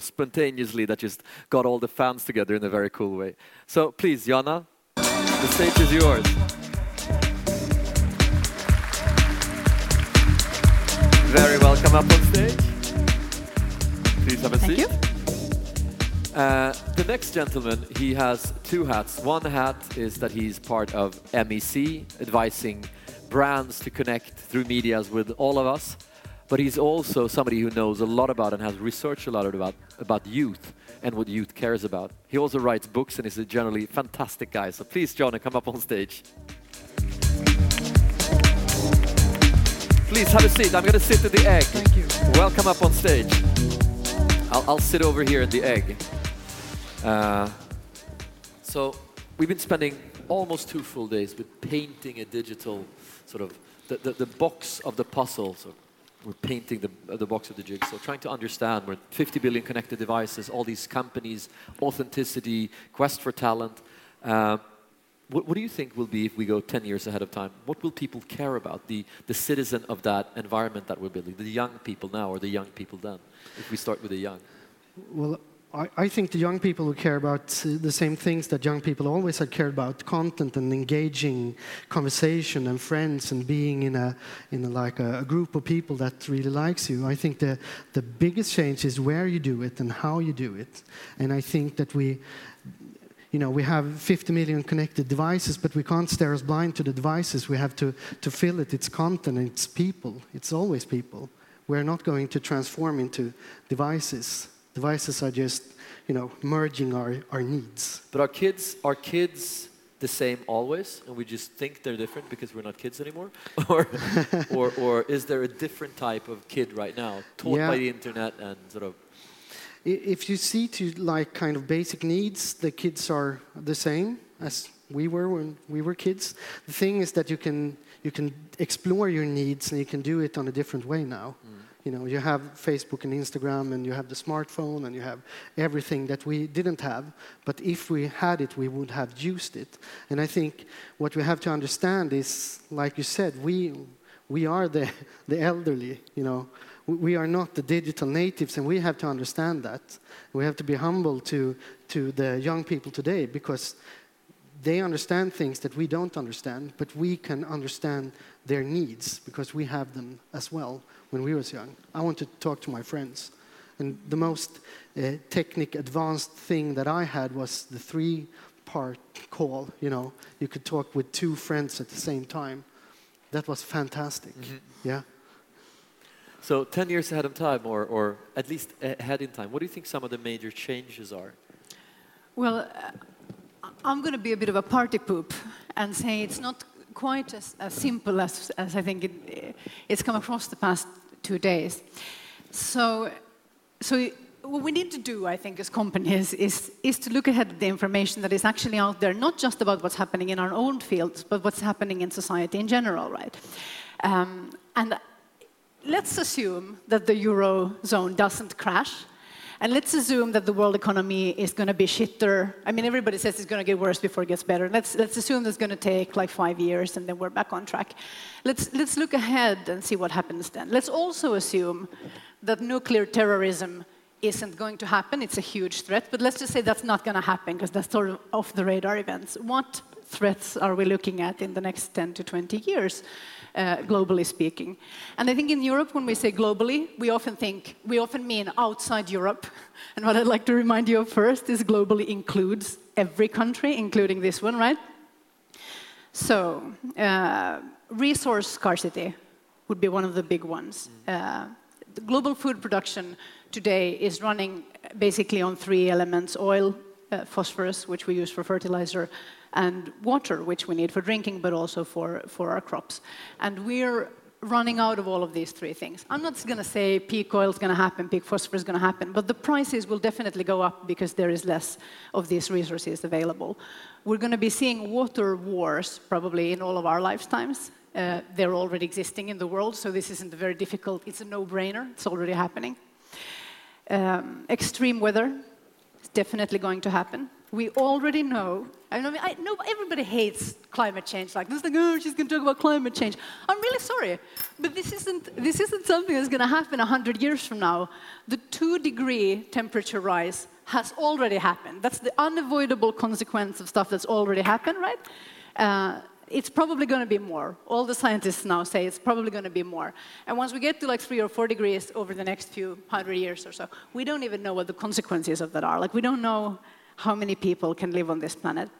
spontaneously that just got all the fans together in a very cool way. So please, Jonna, the stage is yours. Very welcome up on stage. Please have a seat. Thank you. Uh, the next gentleman, he has two hats. One hat is that he's part of MEC, advising brands to connect through medias with all of us but he's also somebody who knows a lot about and has researched a lot about, about youth and what youth cares about. He also writes books and is a generally fantastic guy. So please, John, come up on stage. Please have a seat. I'm going to sit in the egg. Thank you. Welcome up on stage. I'll, I'll sit over here at the egg. Uh, so we've been spending almost two full days with painting a digital sort of the, the, the box of the puzzle. So we're painting the, the box of the jigsaw, trying to understand. We're 50 billion connected devices, all these companies, authenticity, quest for talent. Uh, what, what, do you think will be if we go 10 years ahead of time? What will people care about? The, the citizen of that environment that we're building, the young people now or the young people then, if we start with the young? Well, I, I, think the young people who care about uh, the same things that young people always had cared about: content and engaging conversation and friends and being in a in a, like a, a, group of people that really likes you. I think the the biggest change is where you do it and how you do it. And I think that we. You know, we have 50 million connected devices, but we can't stare us blind to the devices. We have to, to fill it. It's content, it's people. It's always people. We're not going to transform into devices Devices are just, you know, merging our, our needs. But are kids, are kids the same always, and we just think they're different because we're not kids anymore? or, or, or is there a different type of kid right now, taught yeah. by the internet and sort of if you see to like kind of basic needs, the kids are the same as we were when we were kids. The thing is that you can you can explore your needs and you can do it on a different way now. Mm. You know, you have Facebook and Instagram, and you have the smartphone, and you have everything that we didn't have. But if we had it, we would have used it. And I think what we have to understand is, like you said, we we are the the elderly. You know, we are not the digital natives, and we have to understand that. We have to be humble to to the young people today because they understand things that we don't understand, but we can understand their needs because we have them as well when we was young. I wanted to talk to my friends. And the most uh, technic advanced thing that I had was the three part call, you know. You could talk with two friends at the same time. That was fantastic. Mm -hmm. Yeah. So 10 years ahead of time, or, or at least ahead in time, what do you think some of the major changes are? Well, uh, I'm going to be a bit of a party poop and say it's not quite as, as simple as, as I think it, it's come across the past two days. So, so what we need to do, I think, as companies is, is to look ahead at the information that is actually out there, not just about what's happening in our own fields, but what's happening in society in general, right? Um, and let's assume that the Eurozone doesn't crash, and let's assume that the world economy is going to be shitter. I mean, everybody says it's going to get worse before it gets better. Let's, let's assume it's going to take like five years and then we're back on track. Let's, let's look ahead and see what happens then. Let's also assume that nuclear terrorism isn't going to happen. It's a huge threat, but let's just say that's not going to happen because that's sort of off the radar events. What threats are we looking at in the next 10 to 20 years? uh, globally speaking. And I think in Europe, when we say globally, we often think, we often mean outside Europe. And what I'd like to remind you of first is globally includes every country, including this one, right? So, uh, resource scarcity would be one of the big ones. Uh, the global food production today is running basically on three elements oil, uh, phosphorus, which we use for fertilizer, and water, which we need for drinking, but also for, for our crops. And we're running out of all of these three things. I'm not going to say peak oil is going to happen, peak phosphorus is going to happen, but the prices will definitely go up because there is less of these resources available. We're going to be seeing water wars probably in all of our lifetimes. Uh, they're already existing in the world, so this isn't very difficult. It's a no-brainer. It's already happening. Um, extreme weather is definitely going to happen We already know. I mean, I everybody hates climate change. Like this, like, oh, she's going to talk about climate change. I'm really sorry, but this isn't this isn't something that's going to happen hundred years from now. The two-degree temperature rise has already happened. That's the unavoidable consequence of stuff that's already happened, right? Uh, it's probably going to be more. All the scientists now say it's probably going to be more. And once we get to like three or four degrees over the next few hundred years or so, we don't even know what the consequences of that are. Like, we don't know how many people can live on this planet.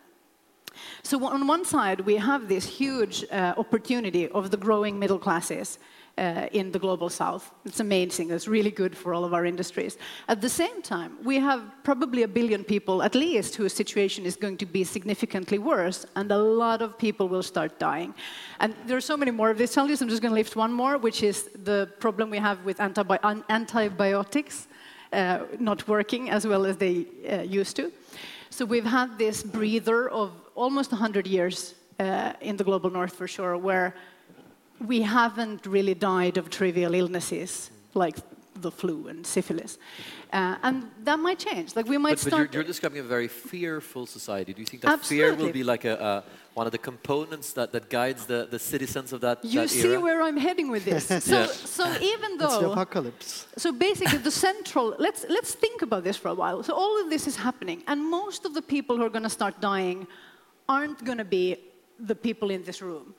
So, on one side, we have this huge uh, opportunity of the growing middle classes uh, in the global south. It's amazing. It's really good for all of our industries. At the same time, we have probably a billion people, at least, whose situation is going to be significantly worse, and a lot of people will start dying. And there are so many more of these challenges. I'm just going to lift one more, which is the problem we have with antibi antibiotics uh, not working as well as they uh, used to. So we've had this breather of almost 100 years uh, in the global north, for sure, where we haven't really died of trivial illnesses like the flu and syphilis. Uh, and that might change. Like we might but, start. But you're, you're, describing a very fearful society. Do you think that Absolutely. fear will be like a, a, one of the components that, that guides the, the citizens of that, you that see era? where I'm heading with this. So, yeah. so even though it's the apocalypse. So basically, the central. Let's let's think about this for a while. So all of this is happening, and most of the people who are going to start dying aren't going to be the people in this room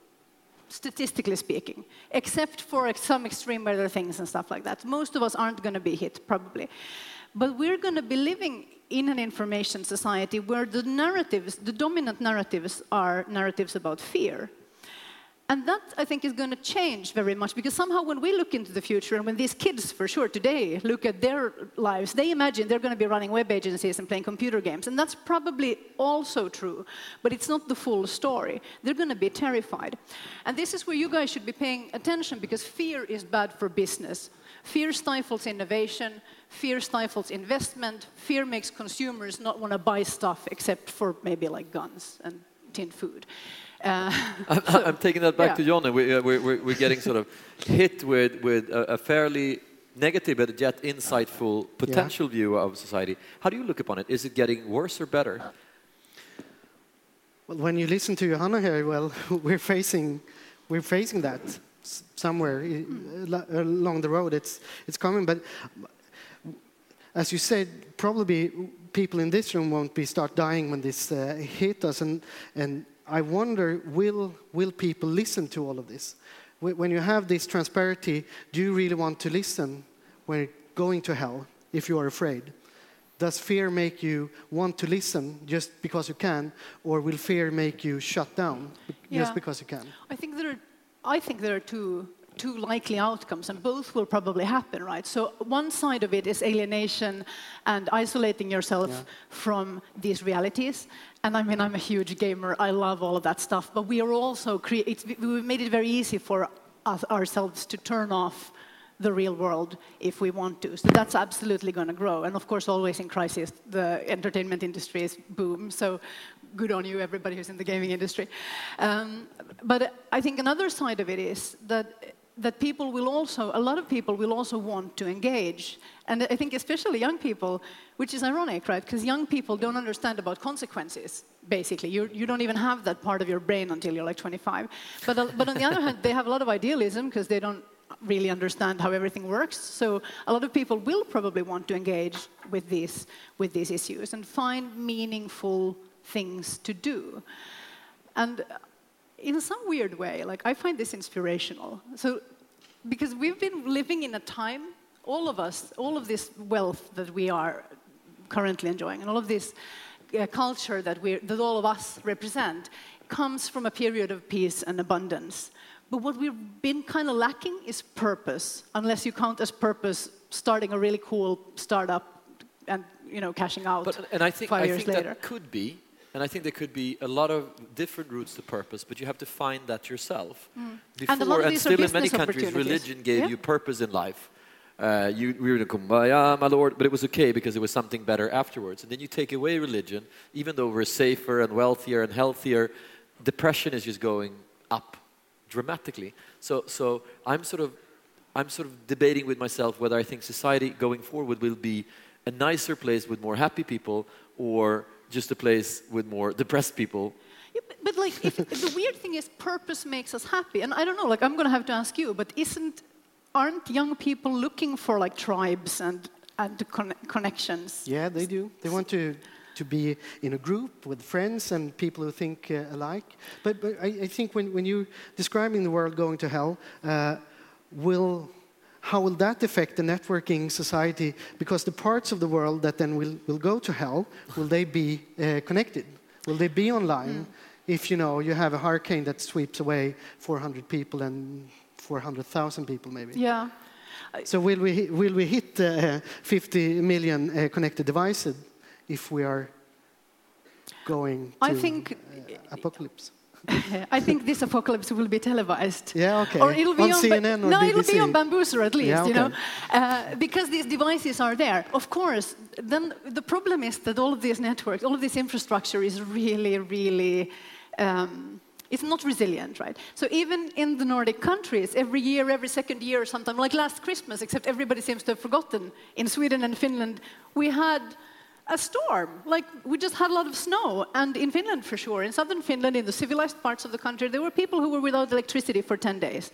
statistically speaking, except for some extreme weather things and stuff like that. Most of us aren't going to be hit, probably. But we're going to be living in an information society where the narratives, the dominant narratives, are narratives about fear. And that, I think, is going to change very much because somehow when we look into the future and when these kids, for sure, today look at their lives, they imagine they're going to be running web agencies and playing computer games. And that's probably also true, but it's not the full story. They're going to be terrified. And this is where you guys should be paying attention because fear is bad for business. Fear stifles innovation, fear stifles investment, fear makes consumers not want to buy stuff except for maybe like guns and tinned food. Uh, I'm, I'm, taking that back yeah. to Johnny. We, are uh, we're, we're getting sort of hit with, with a, a, fairly negative but yet insightful potential yeah. view of society. How do you look upon it? Is it getting worse or better? Well, when you listen to Johanna here, well, we're facing, we're facing that somewhere along the road. It's, it's coming, but as you said, probably people in this room won't be start dying when this uh, hit us, and, and I wonder, will, will people listen to all of this? When you have this transparency, do you really want to listen when going to hell if you are afraid? Does fear make you want to listen just because you can, or will fear make you shut down yeah. just because you can? I think there are, I think there are two two likely outcomes, and both will probably happen, right? So one side of it is alienation and isolating yourself yeah. from these realities. And I mean, I'm a huge gamer. I love all of that stuff. But we are also create. We've made it very easy for us, ourselves to turn off the real world if we want to. So that's absolutely going to grow. And of course, always in crisis, the entertainment industry is boom. So good on you, everybody who's in the gaming industry. Um, but I think another side of it is that that people will also, a lot of people will also want to engage. And I think especially young people, which is ironic, right? Because young people don't understand about consequences, basically. You do not even have that part of your brain until you're like 25. But, uh, but on the other hand, they have a lot of idealism because they don't really understand how everything works. So a lot of people will probably want to engage with these, with these issues and find meaningful things to do. And in some weird way, like I find this inspirational. So, because we've been living in a time, all of us, all of this wealth that we are currently enjoying, and all of this uh, culture that, we that all of us represent, comes from a period of peace and abundance. But what we've been kind of lacking is purpose, unless you count as purpose starting a really cool startup and you know cashing out but, and I think, five I years think later. That could be and I think there could be a lot of different routes to purpose, but you have to find that yourself. Mm. Before, and, and still in many countries, religion gave yeah. you purpose in life. Uh, you, we were in kumbaya, my lord, but it was okay because it was something better afterwards. And then you take away religion, even though we're safer and wealthier and healthier, depression is just going up dramatically. So, so I'm sort of, I'm sort of debating with myself whether I think society going forward will be a nicer place with more happy people, or just a place with more depressed people. Yeah, but, but like, if, the weird thing is, purpose makes us happy, and I don't know. Like, I'm going to have to ask you, but isn't aren't young people looking for like tribes and and con- connections? Yeah, they do. They want to to be in a group with friends and people who think uh, alike. But, but I, I, think when, when you're describing the world going to hell, uh, will how will that affect the networking society? Because the parts of the world that then will, will go to hell, will they be uh, connected? Will they be online? Mm. If you know you have a hurricane that sweeps away 400 people and 400,000 people, maybe. Yeah. So will we will we hit uh, 50 million uh, connected devices if we are going to I think, uh, apocalypse? I think this apocalypse will be televised. Yeah, okay. Or it'll be on, on CNN or No, BBC. it'll be on Bambuser at least, yeah, okay. you know, uh, because these devices are there. Of course, then the problem is that all of these networks, all of this infrastructure is really, really. Um, it's not resilient, right? So even in the Nordic countries, every year, every second year, or something like last Christmas, except everybody seems to have forgotten. In Sweden and Finland, we had a storm. Like, we just had a lot of snow. And in Finland, for sure, in southern Finland, in the civilized parts of the country, there were people who were without electricity for 10 days.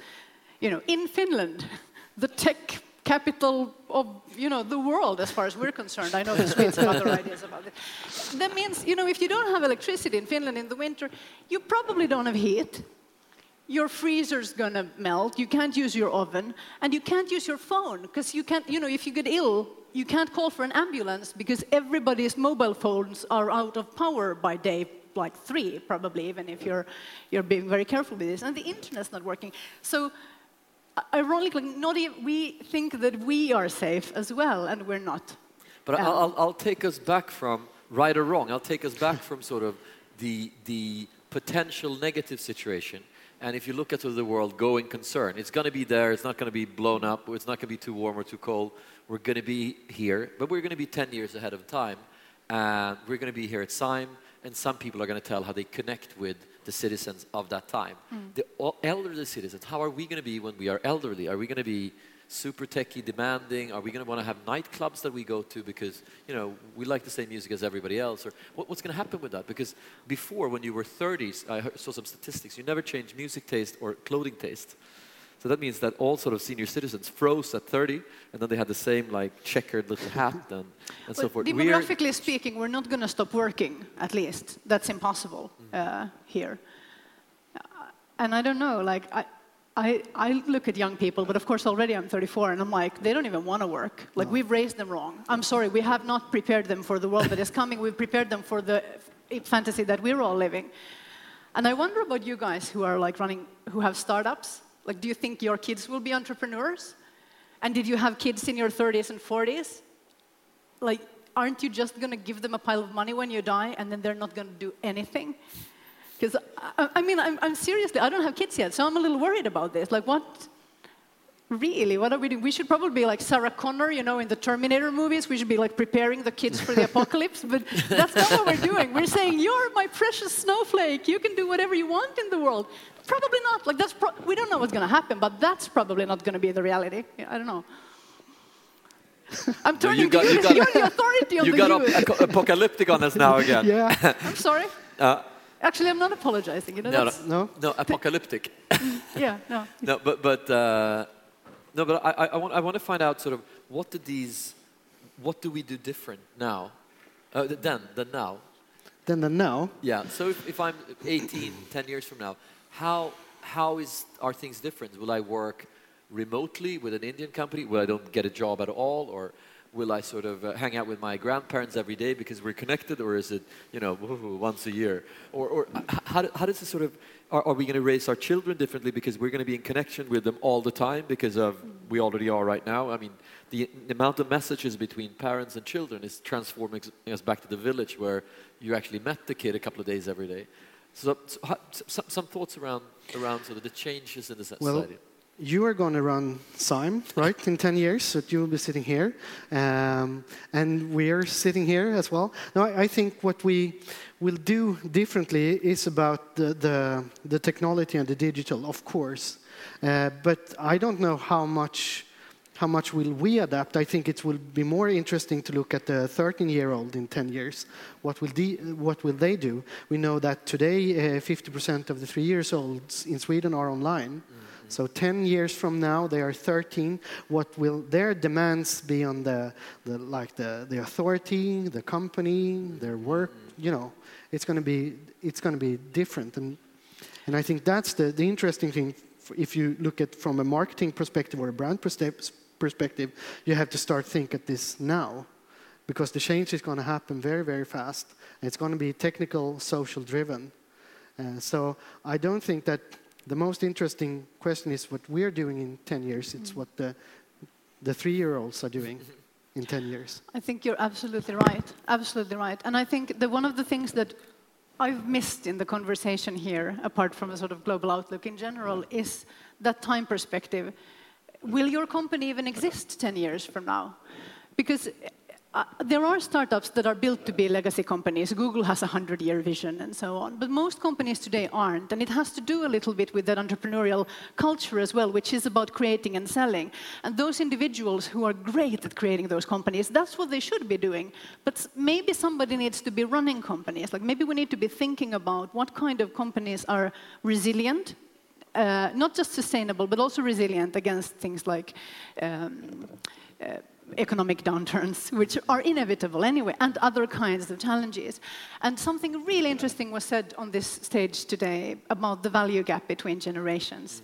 You know, in Finland, the tech capital of, you know, the world, as far as we're concerned. I know the Swedes have other ideas about it. That means, you know, if you don't have electricity in Finland in the winter, you probably don't have heat. Your freezer's gonna melt, you can't use your oven, and you can't use your phone, because you can't, you know, if you get ill, you can't call for an ambulance because everybody's mobile phones are out of power by day like three, probably, even if you're, you're being very careful with this. And the internet's not working. So, ironically, not even, we think that we are safe as well, and we're not. But um, I'll, I'll take us back from right or wrong. I'll take us back from sort of the, the potential negative situation. And if you look at the world going concern, it's going to be there. It's not going to be blown up. It's not going to be too warm or too cold. We're going to be here, but we're going to be 10 years ahead of time. And we're going to be here at SIME, and some people are going to tell how they connect with the citizens of that time. Mm. The elderly citizens, how are we going to be when we are elderly? Are we going to be super techie demanding? Are we going to want to have nightclubs that we go to because, you know, we like the same music as everybody else? Or what, what's going to happen with that? Because before, when you were 30s, I saw some statistics, you never changed music taste or clothing taste. So that means that all sort of senior citizens froze at 30, and then they had the same like checkered little hat and, and so forth. Demographically we're speaking, we're not going to stop working. At least that's impossible mm. uh, here. Uh, and I don't know, like I, I, I look at young people, but of course already I'm 34, and I'm like, they don't even want to work. Like no. we've raised them wrong. I'm sorry, we have not prepared them for the world that is coming. We've prepared them for the fantasy that we're all living. And I wonder about you guys who are like running, who have startups like, do you think your kids will be entrepreneurs? And did you have kids in your 30s and 40s? Like, aren't you just going to give them a pile of money when you die and then they're not going to do anything? Because, I, I, mean, I'm, I'm, seriously, I don't have kids yet, so I'm a little worried about this. Like, what, really, what are we doing? We should probably be like Sarah Connor, you know, in the Terminator movies. We should be like preparing the kids for the apocalypse, but that's not what we're doing. We're saying, you're my precious snowflake. You can do whatever you want in the world. Probably not. Like that's pro- we don't know what's going to happen, but that's probably not going to be the reality. I don't know. I'm turning no, you got, to you. You got, you're the authority on you the got ap- apocalyptic on us now again. yeah. I'm sorry. Uh, Actually, I'm not apologizing. You know, no, no, no, apocalyptic. yeah, no. No, but but uh, no, but I, I, want I want to find out sort of what did these, what do we do different now, uh, then than now? Then than now. Yeah. So if, if I'm 18, 10 years from now, how, how is, are things different? Will I work remotely with an Indian company? Will I don't get a job at all? Or will I sort of uh, hang out with my grandparents every day because we're connected? Or is it, you know, once a year? Or, or how, how does this sort of, are, are we going to raise our children differently because we're going to be in connection with them all the time because of, we already are right now? I mean, the, the amount of messages between parents and children is transforming us back to the village where you actually met the kid a couple of days every day. So, so some, some, thoughts around, around sort of the changes in the society. Well, you are going to run SIME, right, in 10 years, so you will be sitting here. Um, and we're sitting here as well. Now, I, I, think what we will do differently is about the, the, the technology and the digital, of course. Uh, but I don't know how much how much will we adapt? I think it will be more interesting to look at the 13-year-old in 10 years. What will, de- what will they do? We know that today, uh, 50% of the three-years-olds in Sweden are online. So 10 years from now, they are 13. What will their demands be on the, the like the, the authority, the company, their work? You know, it's going to be it's going to be different. And and I think that's the, the interesting thing. If you look at from a marketing perspective or a brand perspective, you have to start think at this now, because the change is going to happen very very fast. It's going to be technical, social driven. Uh, so I don't think that the most interesting question is what we're doing in 10 years. It's mm-hmm. what the, the three year olds are doing in 10 years. I think you're absolutely right. Absolutely right. And I think that one of the things that I've missed in the conversation here, apart from a sort of global outlook in general, mm-hmm. is that time perspective. Will your company even exist 10 years from now? Because uh, there are startups that are built to be legacy companies. Google has a 100 year vision and so on. But most companies today aren't. And it has to do a little bit with that entrepreneurial culture as well, which is about creating and selling. And those individuals who are great at creating those companies, that's what they should be doing. But maybe somebody needs to be running companies. Like maybe we need to be thinking about what kind of companies are resilient. Uh, not just sustainable, but also resilient against things like um, uh, economic downturns, which are inevitable anyway, and other kinds of challenges. And something really interesting was said on this stage today about the value gap between generations.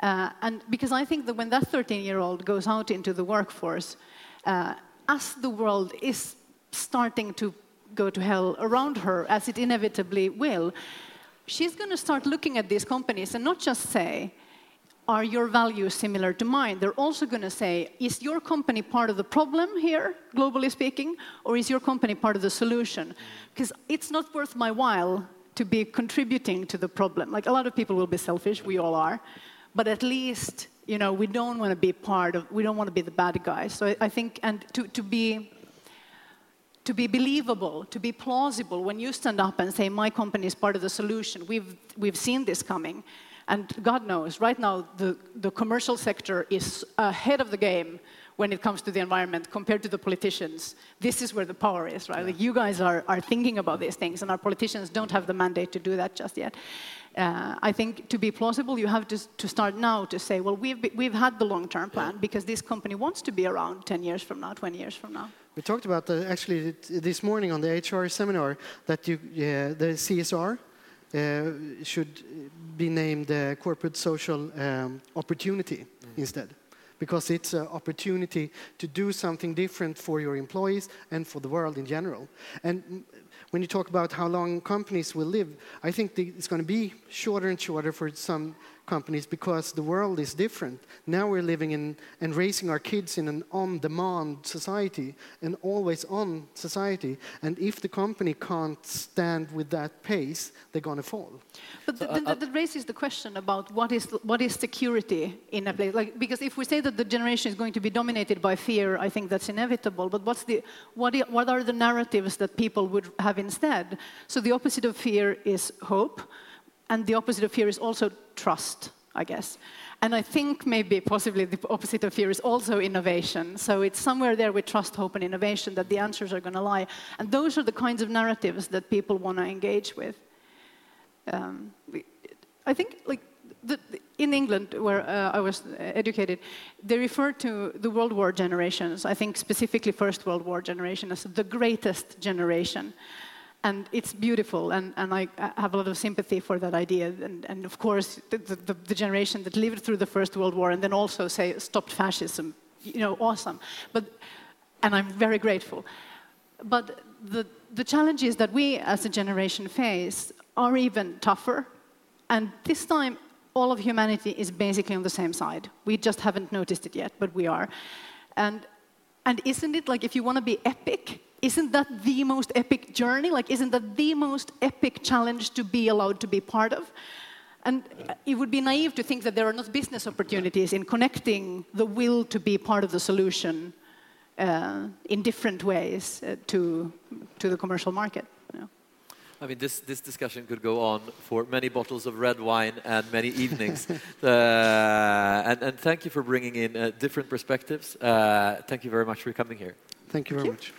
Uh, and because I think that when that 13 year old goes out into the workforce, uh, as the world is starting to go to hell around her, as it inevitably will, she's going to start looking at these companies and not just say, are your values similar to mine? They're also going to say, is your company part of the problem here, globally speaking, or is your company part of the solution? Mm. Because it's not worth my while to be contributing to the problem. Like a lot of people will be selfish, we all are, but at least you know we don't want to be part of, we don't want to be the bad guys. So I, I think, and to, to be to be believable, to be plausible, when you stand up and say, my company is part of the solution, we've, we've seen this coming, and God knows, right now, the, the commercial sector is ahead of the game when it comes to the environment compared to the politicians. This is where the power is, right? Yeah. Like you guys are, are thinking about these things, and our politicians don't have the mandate to do that just yet. Uh, I think to be plausible, you have to, to start now to say, well, we've, we've had the long term plan yeah. because this company wants to be around 10 years from now, 20 years from now. We talked about the, actually this morning on the HR seminar that you, yeah, the CSR should be named uh, corporate social um, opportunity mm. instead because it's an opportunity to do something different for your employees and for the world in general. And when you talk about how long companies will live, I think it's going to be shorter and shorter for some companies because the world is different. Now we're living in and raising our kids in an on demand society, an always on society. And if the company can't stand with that pace, they're going to fall. But so, uh, that, that raises the question about what is, what is security in a place. Like, because if we say that the generation is going to be dominated by fear, I think that's inevitable. But what's the, what, what are the narratives that people would have instead? So the opposite of fear is hope and the opposite of fear is also trust, I guess. And I think maybe possibly the opposite of fear is also innovation. So it's somewhere there with trust, hope, and innovation that the answers are going to lie. And those are the kinds of narratives that people want to engage with. Um, I think, like, the, in England, where uh, I was educated, they refer to the World War generations, I think specifically First World War generation, as the greatest generation and it's beautiful, and, and I have a lot of sympathy for that idea. And, and of course, the, the, the, generation that lived through the First World War and then also say stopped fascism, you know, awesome. But, and I'm very grateful. But the, the challenges that we as a generation face are even tougher. And this time, all of humanity is basically on the same side. We just haven't noticed it yet, but we are. And, and isn't it like if you want to be epic, isn't that the most epic journey? Like, isn't that the most epic challenge to be allowed to be part of? And it would be naive to think that there are not business opportunities in connecting the will to be part of the solution uh, in different ways uh, to, to the commercial market. You know? I mean, this, this discussion could go on for many bottles of red wine and many evenings. uh, and, and thank you for bringing in uh, different perspectives. Uh, thank you very much for coming here. Thank you very much.